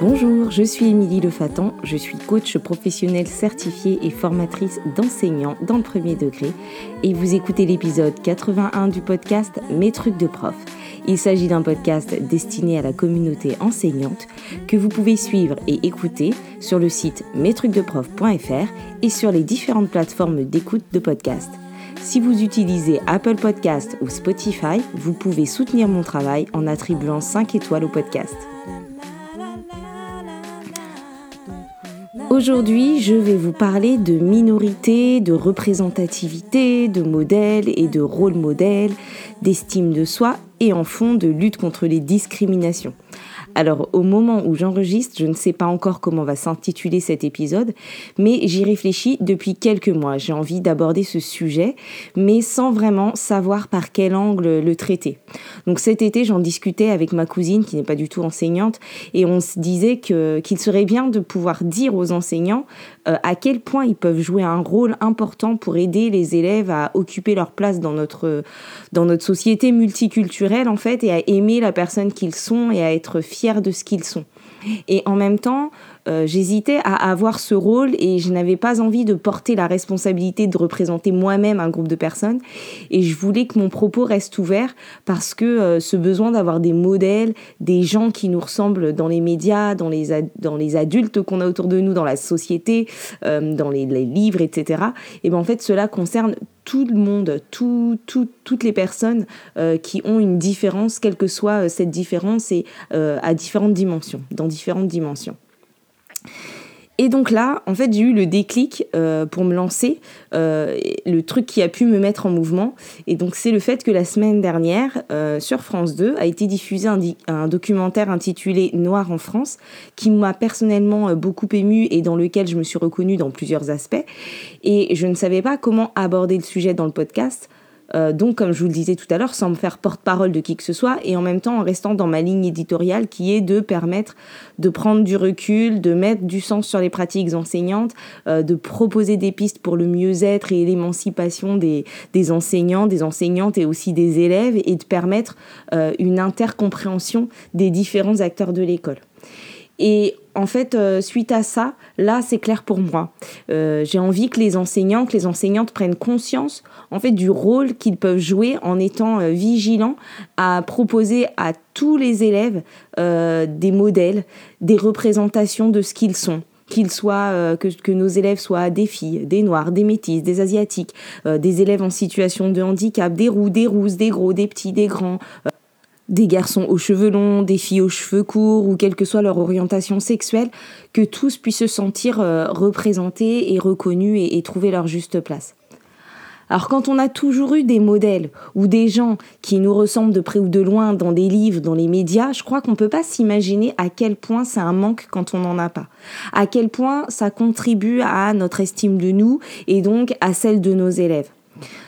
Bonjour, je suis Émilie Lefatan, je suis coach professionnel certifiée et formatrice d'enseignants dans le premier degré et vous écoutez l'épisode 81 du podcast Mes trucs de prof. Il s'agit d'un podcast destiné à la communauté enseignante que vous pouvez suivre et écouter sur le site mestrucsdeprof.fr et sur les différentes plateformes d'écoute de podcast. Si vous utilisez Apple Podcast ou Spotify, vous pouvez soutenir mon travail en attribuant 5 étoiles au podcast. Aujourd'hui, je vais vous parler de minorité, de représentativité, de modèle et de rôle modèle, d'estime de soi et en fond de lutte contre les discriminations. Alors au moment où j'enregistre, je ne sais pas encore comment va s'intituler cet épisode, mais j'y réfléchis depuis quelques mois. J'ai envie d'aborder ce sujet, mais sans vraiment savoir par quel angle le traiter. Donc cet été, j'en discutais avec ma cousine qui n'est pas du tout enseignante, et on se disait qu'il serait bien de pouvoir dire aux enseignants euh, à quel point ils peuvent jouer un rôle important pour aider les élèves à occuper leur place dans notre, dans notre société multiculturelle en fait et à aimer la personne qu'ils sont et à être fiers de ce qu'ils sont. Et en même temps, euh, j'hésitais à avoir ce rôle et je n'avais pas envie de porter la responsabilité de représenter moi-même un groupe de personnes. Et je voulais que mon propos reste ouvert parce que euh, ce besoin d'avoir des modèles, des gens qui nous ressemblent dans les médias, dans les, dans les adultes qu'on a autour de nous, dans la société, euh, dans les, livres, etc. Et ben en fait, cela concerne tout le monde, tout, toutes les personnes qui ont une différence, quelle que soit cette différence, et à différentes dimensions, dans différentes dimensions. Et donc là, en fait, j'ai eu le déclic euh, pour me lancer, euh, le truc qui a pu me mettre en mouvement. Et donc, c'est le fait que la semaine dernière, euh, sur France 2, a été diffusé un, un, documentaire intitulé Noir en France, qui m'a personnellement beaucoup ému et dans lequel je me suis reconnue dans plusieurs aspects. Et je ne savais pas comment aborder le sujet dans le podcast. Euh, donc, comme je vous le disais tout à l'heure, sans me faire porte-parole de qui que ce soit, et en même temps en restant dans ma ligne éditoriale qui est de permettre de prendre du recul, de mettre du sens sur les pratiques enseignantes, euh, de proposer des pistes pour le mieux-être et l'émancipation des, enseignants, des enseignantes et aussi des élèves, et de permettre euh, une intercompréhension des différents acteurs de l'école. Et en fait, euh, suite à ça, là, c'est clair pour moi. Euh, j'ai envie que les enseignants, que les enseignantes prennent conscience, en fait, du rôle qu'ils peuvent jouer en étant euh, vigilants à proposer à tous les élèves des modèles, des représentations de ce qu'ils sont qu'ils soient, que, que, nos élèves soient des filles, des noirs, des métis, des asiatiques, des élèves en situation de handicap, des roux, des rousses, des gros, des petits, des grands des garçons aux cheveux longs, des filles aux cheveux courts, ou quelle que soit leur orientation sexuelle, que tous puissent se sentir euh, représentés et reconnus et, trouver leur juste place. Alors quand on a toujours eu des modèles ou des gens qui nous ressemblent de près ou de loin dans des livres, dans les médias, je crois qu'on ne peut pas s'imaginer à quel point c'est un manque quand on n'en a pas. À quel point ça contribue à notre estime de nous et donc à celle de nos élèves.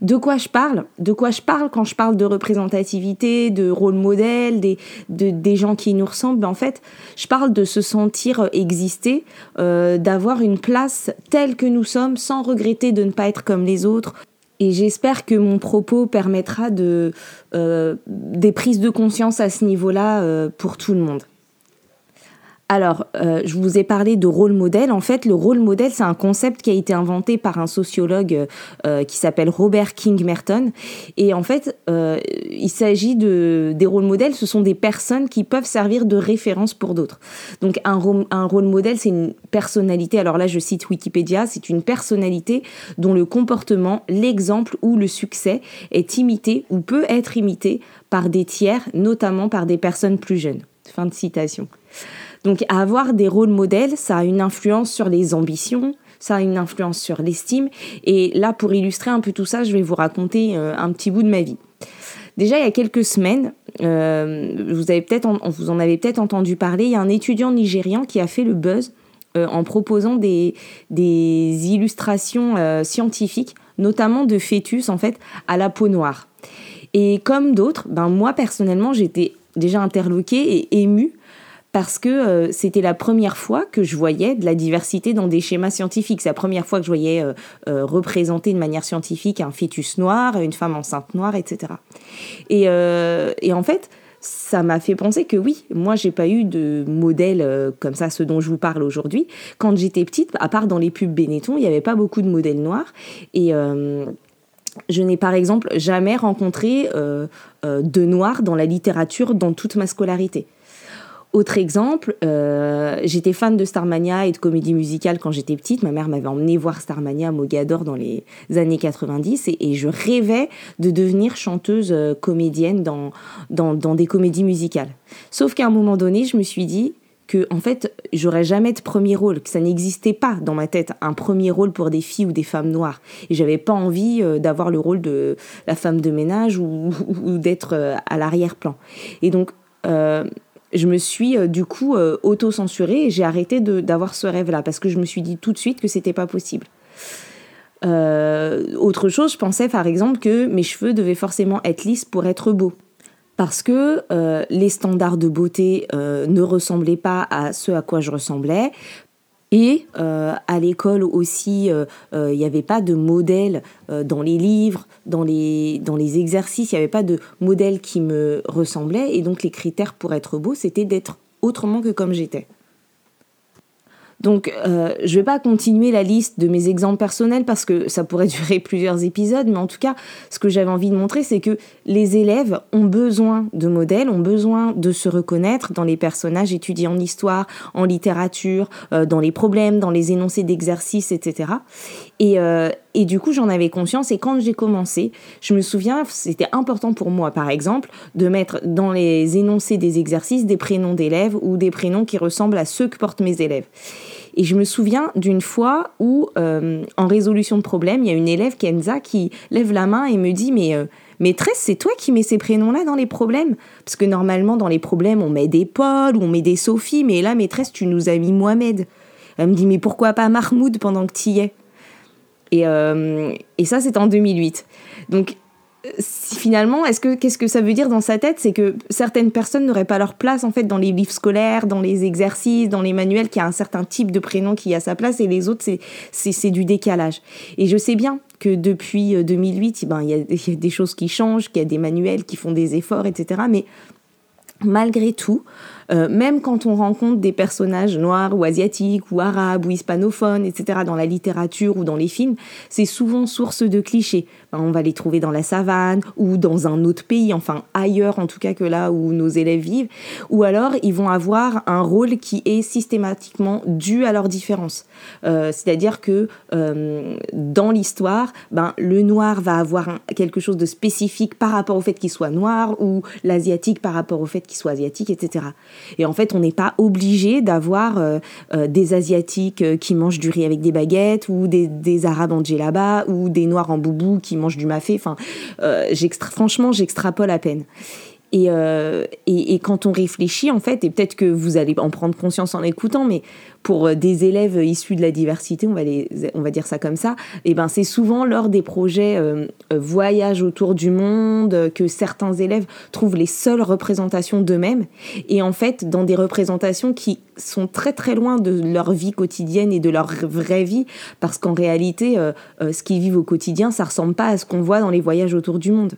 De quoi je parle? De quoi je parle quand je parle de représentativité, de rôle modèle, des, des gens qui nous ressemblent? Ben, En fait, je parle de se sentir exister, euh, d'avoir une place telle que nous sommes sans regretter de ne pas être comme les autres. Et j'espère que mon propos permettra de, euh, des prises de conscience à ce niveau-là euh, pour tout le monde. Alors, euh, je vous ai parlé de rôle modèle. En fait, le rôle modèle, c'est un concept qui a été inventé par un sociologue euh, qui s'appelle Robert King Merton. Et en fait, euh, il s'agit de des rôles modèles. Ce sont des personnes qui peuvent servir de référence pour d'autres. Donc, un, un rôle modèle, c'est une personnalité. Alors là, je cite Wikipédia. C'est une personnalité dont le comportement, l'exemple ou le succès est imité ou peut être imité par des tiers, notamment par des personnes plus jeunes. Fin de citation. Donc avoir des rôles modèles, ça a une influence sur les ambitions, ça a une influence sur l'estime. Et là, pour illustrer un peu tout ça, je vais vous raconter euh, un petit bout de ma vie. Déjà, il y a quelques semaines, euh, vous, avez peut-être vous en avez peut-être entendu parler, il y a un étudiant nigérian qui a fait le buzz euh, en proposant des, illustrations scientifiques, notamment de fœtus, en fait, à la peau noire. Et comme d'autres, ben moi, personnellement, j'étais déjà interloquée et émue parce que euh, c'était la première fois que je voyais de la diversité dans des schémas scientifiques. C'est la première fois que je voyais euh, euh, représenter de manière scientifique un fœtus noir, une femme enceinte noire, etc. Et, en fait, ça m'a fait penser que oui, moi j'ai pas eu de modèle comme ça, ce dont je vous parle aujourd'hui. Quand j'étais petite, à part dans les pubs Benetton, il n'y avait pas beaucoup de modèles noirs. Et je n'ai par exemple jamais rencontré de noirs dans la littérature dans toute ma scolarité. Autre exemple, euh, j'étais fan de Starmania et de comédie musicale quand j'étais petite. Ma mère m'avait emmené voir Starmania à Mogador dans les années 90 et, je rêvais de devenir chanteuse euh, comédienne dans, dans, dans des comédies musicales. Sauf qu'à un moment donné, je me suis dit que en fait, j'aurais jamais de premier rôle, que ça n'existait pas dans ma tête un premier rôle pour des filles ou des femmes noires. Et j'avais pas envie euh, d'avoir le rôle de la femme de ménage ou, ou, d'être à l'arrière-plan. Et donc je me suis euh, du coup euh, auto-censurée et j'ai arrêté d'avoir ce rêve-là parce que je me suis dit tout de suite que c'était pas possible. Euh, autre chose, je pensais par exemple que mes cheveux devaient forcément être lisses pour être beaux. Parce que les standards de beauté ne ressemblaient pas à ce à quoi je ressemblais, et euh, à l'école aussi, euh, euh, il n'y avait pas de modèle dans les livres, dans les, dans les exercices, il n'y avait pas de modèle qui me ressemblait. Et donc les critères pour être beau, c'était d'être autrement que comme j'étais. Donc, euh, je ne vais pas continuer la liste de mes exemples personnels parce que ça pourrait durer plusieurs épisodes, mais en tout cas, ce que j'avais envie de montrer, c'est que les élèves ont besoin de modèles, ont besoin de se reconnaître dans les personnages étudiés en histoire, en littérature, euh, dans les problèmes, dans les énoncés d'exercice, etc. Et, euh, et du coup, j'en avais conscience. Et quand j'ai commencé, je me souviens, c'était important pour moi, par exemple, de mettre dans les énoncés des exercices des prénoms d'élèves ou des prénoms qui ressemblent à ceux que portent mes élèves. Et je me souviens d'une fois où, euh, en résolution de problème, il y a une élève, Kenza, qui lève la main et me dit Mais euh, maîtresse, c'est toi qui mets ces prénoms-là dans les problèmes? Parce que normalement, dans les problèmes, on met des Paul ou on met des Sophie, mais là, maîtresse, tu nous as mis Mohamed. Elle me dit Mais pourquoi pas Mahmoud pendant que tu y es? Et, euh, et ça, c'est en 2008. Donc, finalement, est-ce que qu'est-ce que ça veut dire dans sa tête? C'est que certaines personnes n'auraient pas leur place en fait dans les livres scolaires, dans les exercices, dans les manuels, qu'il y a un certain type de prénom qui a sa place et les autres c'est du décalage. Et je sais bien que depuis 2008, euh, ben il y, a des choses qui changent, qu'il y a des manuels qui font des efforts, etc. Mais malgré tout, euh, même quand on rencontre des personnages noirs ou asiatiques ou arabes ou hispanophones, etc., dans la littérature ou dans les films, c'est souvent source de clichés. on va les trouver dans la savane ou dans un autre pays, enfin ailleurs en tout cas que là où nos élèves vivent, ou alors ils vont avoir un rôle qui est systématiquement dû à leur différence. Euh, c'est-à-dire que euh, dans l'histoire, ben, le noir va avoir quelque chose de spécifique par rapport au fait qu'il soit noir ou l'asiatique par rapport au fait qu'il soit asiatique, etc. Et en fait, on n'est pas obligé d'avoir euh, euh, des Asiatiques euh, qui mangent du riz avec des baguettes, ou des, Arabes en djellaba, ou des Noirs en boubou qui mangent du mafé. Enfin, franchement, j'extrapole à peine. Et, et, et, quand on réfléchit, en fait, et peut-être que vous allez en prendre conscience en écoutant, mais pour euh, des élèves issus de la diversité, on va, on va dire ça comme ça, et eh ben c'est souvent lors des projets euh, euh, voyage autour du monde que certains élèves trouvent les seules représentations d'eux-mêmes. Et en fait, dans des représentations qui sont très très loin de leur vie quotidienne et de leur vraie vie, parce qu'en réalité, ce qu'ils vivent au quotidien, ça ressemble pas à ce qu'on voit dans les voyages autour du monde.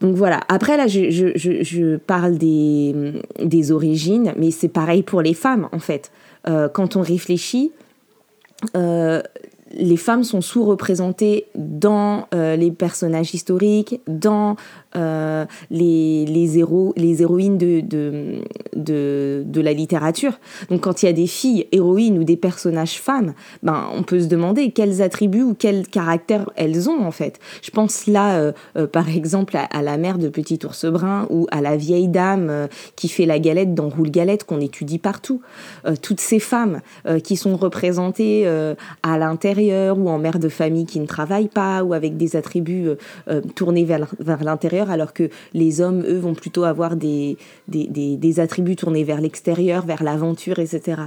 Donc voilà, après là, je, parle des, des origines, mais c'est pareil pour les femmes en fait. Euh, quand on réfléchit, euh, les femmes sont sous-représentées dans euh, les personnages historiques, dans euh, les, les, les héroïnes de, de, de, la littérature. Donc quand il y a des filles héroïnes ou des personnages femmes, ben, on peut se demander quels attributs ou quels caractères elles ont en fait. Je pense là euh, par exemple à, la mère de Petit Ours Brun ou à la vieille dame qui fait la galette dans Roule Galette qu'on étudie partout. toutes ces femmes qui sont représentées à l'intérieur ou en mère de famille qui ne travaille pas ou avec des attributs tournés vers, l'intérieur alors que les hommes, eux, vont plutôt avoir des, des, attributs tournés vers l'extérieur, vers l'aventure, etc.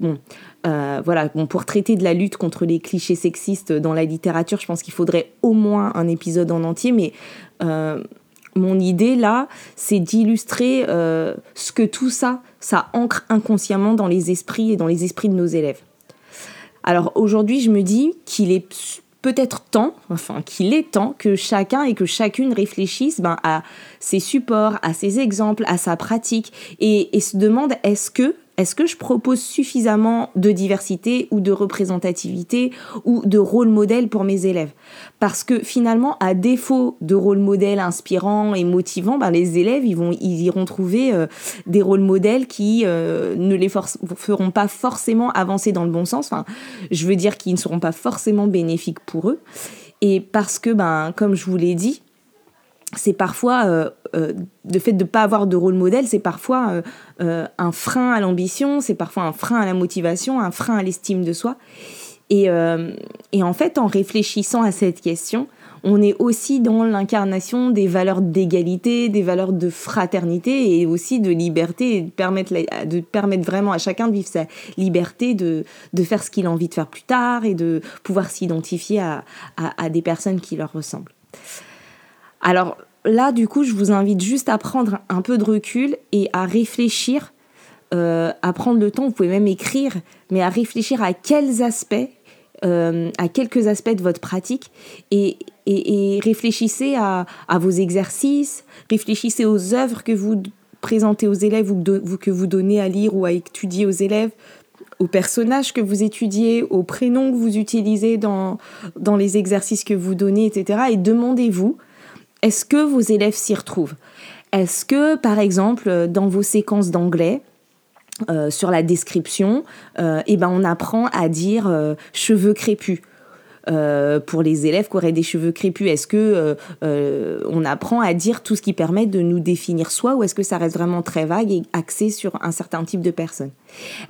Bon, euh, voilà, bon, pour traiter de la lutte contre les clichés sexistes dans la littérature, je pense qu'il faudrait au moins un épisode en entier, mais euh, mon idée là, c'est d'illustrer euh, ce que tout ça, ça ancre inconsciemment dans les esprits et dans les esprits de nos élèves. Alors aujourd'hui, je me dis qu'il est peut-être temps, enfin qu'il est temps que chacun et que chacune réfléchisse ben, à ses supports, à ses exemples, à sa pratique et, et se demande est-ce que est-ce que je propose suffisamment de diversité ou de représentativité ou de rôle modèle pour mes élèves? Parce que finalement, à défaut de rôle modèle inspirant et motivant, ben les élèves ils vont ils iront trouver euh, des rôles modèles qui euh, ne les feront pas forcément avancer dans le bon sens. Enfin, je veux dire qu'ils ne seront pas forcément bénéfiques pour eux. Et parce que, ben, comme je vous l'ai dit, c'est parfois euh, euh, le fait de ne pas avoir de rôle modèle, c'est parfois euh, un frein à l'ambition, c'est parfois un frein à la motivation, un frein à l'estime de soi. Et, en fait, en réfléchissant à cette question, on est aussi dans l'incarnation des valeurs d'égalité, des valeurs de fraternité et aussi de liberté et de permettre, vraiment à chacun de vivre sa liberté, de, faire ce qu'il a envie de faire plus tard et de pouvoir s'identifier à des personnes qui leur ressemblent. Alors là, du coup, je vous invite juste à prendre un peu de recul et à réfléchir, euh, à prendre le temps, vous pouvez même écrire, mais à réfléchir à quels aspects, euh, à quelques aspects de votre pratique et, réfléchissez à, à, vos exercices, réfléchissez aux œuvres que vous présentez aux élèves ou que vous donnez à lire ou à étudier aux élèves, aux personnages que vous étudiez, aux prénoms que vous utilisez dans, dans les exercices que vous donnez, etc. Et demandez-vous est-ce que vos élèves s'y retrouvent? Est-ce que, par exemple, dans vos séquences d'anglais, euh, sur la description, euh, eh ben on apprend à dire euh, cheveux crépus. Pour les élèves qui auraient des cheveux crépus Est-ce que on apprend à dire tout ce qui permet de nous définir soi ou est-ce que ça reste vraiment très vague et axé sur un certain type de personnes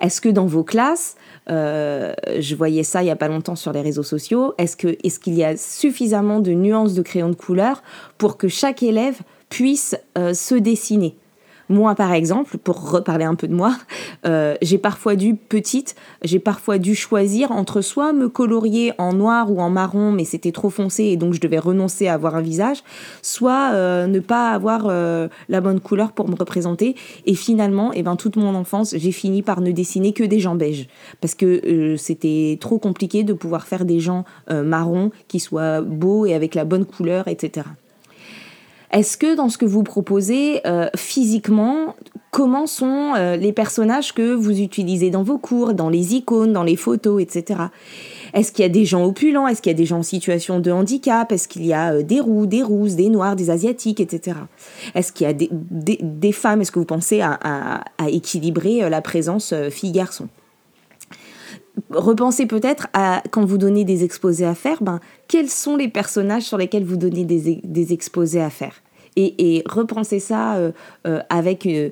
Est-ce que dans vos classes, euh, je voyais ça il y a pas longtemps sur les réseaux sociaux. Est-ce que est-ce qu'il y a suffisamment de nuances de crayons de couleur pour que chaque élève puisse euh, se dessiner? Moi, par exemple, pour reparler un peu de moi, euh, j'ai parfois dû, petite, j'ai parfois dû choisir entre soit me colorier en noir ou en marron, mais c'était trop foncé et donc je devais renoncer à avoir un visage, soit euh, ne pas avoir euh, la bonne couleur pour me représenter. Et finalement, eh ben, toute mon enfance, j'ai fini par ne dessiner que des gens beiges parce que c'était trop compliqué de pouvoir faire des gens marrons qui soient beaux et avec la bonne couleur, etc. Est-ce que dans ce que vous proposez euh, physiquement, comment sont euh, les personnages que vous utilisez dans vos cours, dans les icônes, dans les photos, etc. Est-ce qu'il y a des gens opulents? Est-ce qu'il y a des gens en situation de handicap? Est-ce qu'il y a euh, des roux, des rousses, des noirs, des asiatiques, etc. Est-ce qu'il y a des, femmes? Est-ce que vous pensez à, équilibrer la présence fille-garçon repensez peut-être à quand vous donnez des exposés à faire, ben, quels sont les personnages sur lesquels vous donnez des exposés à faire? Et, repenser ça euh, euh, avec euh,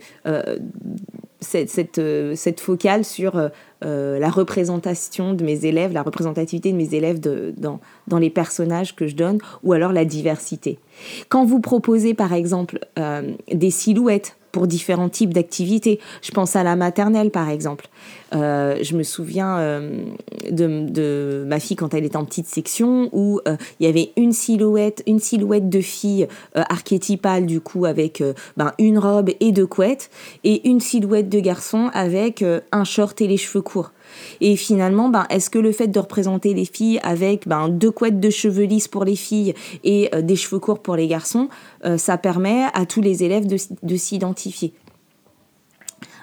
cette, cette, focale sur la représentation de mes élèves, la représentativité de mes élèves dans, dans les personnages que je donne, ou alors la diversité. Quand vous proposez par exemple des silhouettes pour différents types d'activités. Je pense à la maternelle, par exemple. Euh, je me souviens euh, de, ma fille quand elle était en petite section où euh, il y avait une silhouette, une silhouette de fille archétypale du coup avec ben, une robe et deux couettes et une silhouette de garçon avec un short et les cheveux courts. Et finalement, ben, est-ce que le fait de représenter les filles avec ben, deux couettes de cheveux lisses pour les filles et euh, des cheveux courts pour les garçons, euh, ça permet à tous les élèves de s'identifier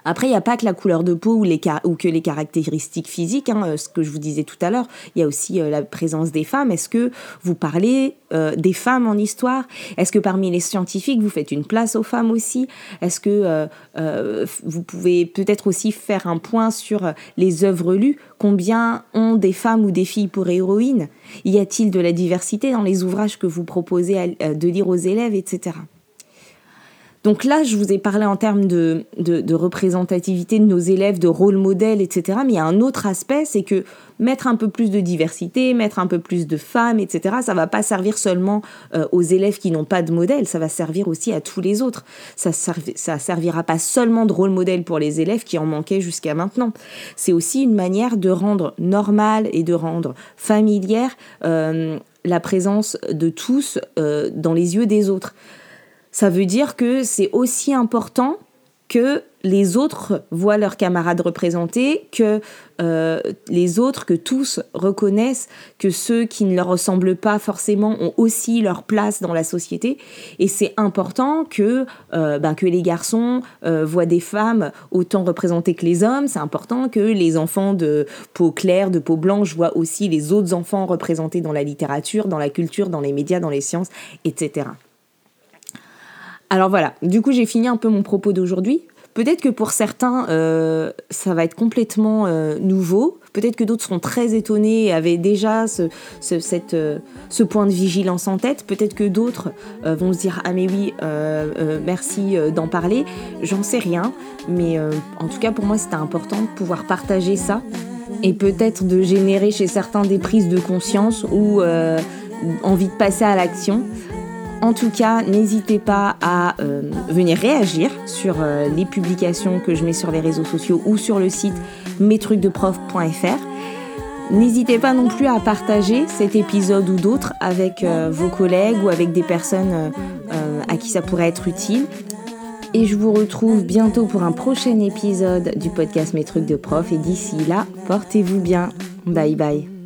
après, il n'y a pas que la couleur de peau ou, les que les caractéristiques physiques, hein, euh, ce que je vous disais tout à l'heure. Il y a aussi euh, la présence des femmes. Est-ce que vous parlez euh, des femmes en histoire? Est-ce que parmi les scientifiques, vous faites une place aux femmes aussi? Est-ce que vous pouvez peut-être aussi faire un point sur les œuvres lues? Combien ont des femmes ou des filles pour héroïnes Y a-t-il de la diversité dans les ouvrages que vous proposez de lire aux élèves, etc. Donc là, je vous ai parlé en termes de, représentativité de nos élèves, de rôle modèle, etc. Mais il y a un autre aspect, c'est que mettre un peu plus de diversité, mettre un peu plus de femmes, etc., ça va pas servir seulement euh, aux élèves qui n'ont pas de modèle, ça va servir aussi à tous les autres. Ça, ça servira pas seulement de rôle modèle pour les élèves qui en manquaient jusqu'à maintenant. C'est aussi une manière de rendre normal et de rendre familière euh, la présence de tous euh, dans les yeux des autres ça veut dire que c'est aussi important que les autres voient leurs camarades représentés, que euh, les autres, que tous reconnaissent que ceux qui ne leur ressemblent pas forcément ont aussi leur place dans la société. Et c'est important que, euh, ben, que les garçons euh, voient des femmes autant représentées que les hommes. C'est important que les enfants de peau claire, de peau blanche voient aussi les autres enfants représentés dans la littérature, dans la culture, dans les médias, dans les sciences, etc. Alors voilà, du coup j'ai fini un peu mon propos d'aujourd'hui. Peut-être que pour certains, euh, ça va être complètement euh, nouveau. Peut-être que d'autres seront très étonnés et avaient déjà ce, cette, euh, ce point de vigilance en tête. Peut-être que d'autres vont se dire Ah, mais oui, merci d'en parler. J'en sais rien. Mais en tout cas, pour moi, c'était important de pouvoir partager ça et peut-être de générer chez certains des prises de conscience ou envie de passer à l'action. En tout cas, n'hésitez pas à euh, venir réagir sur euh, les publications que je mets sur les réseaux sociaux ou sur le site mestrucsdeprof.fr. N'hésitez pas non plus à partager cet épisode ou d'autres avec euh, vos collègues ou avec des personnes à qui ça pourrait être utile. Et je vous retrouve bientôt pour un prochain épisode du podcast Mes trucs de prof. Et d'ici là, portez-vous bien. Bye bye.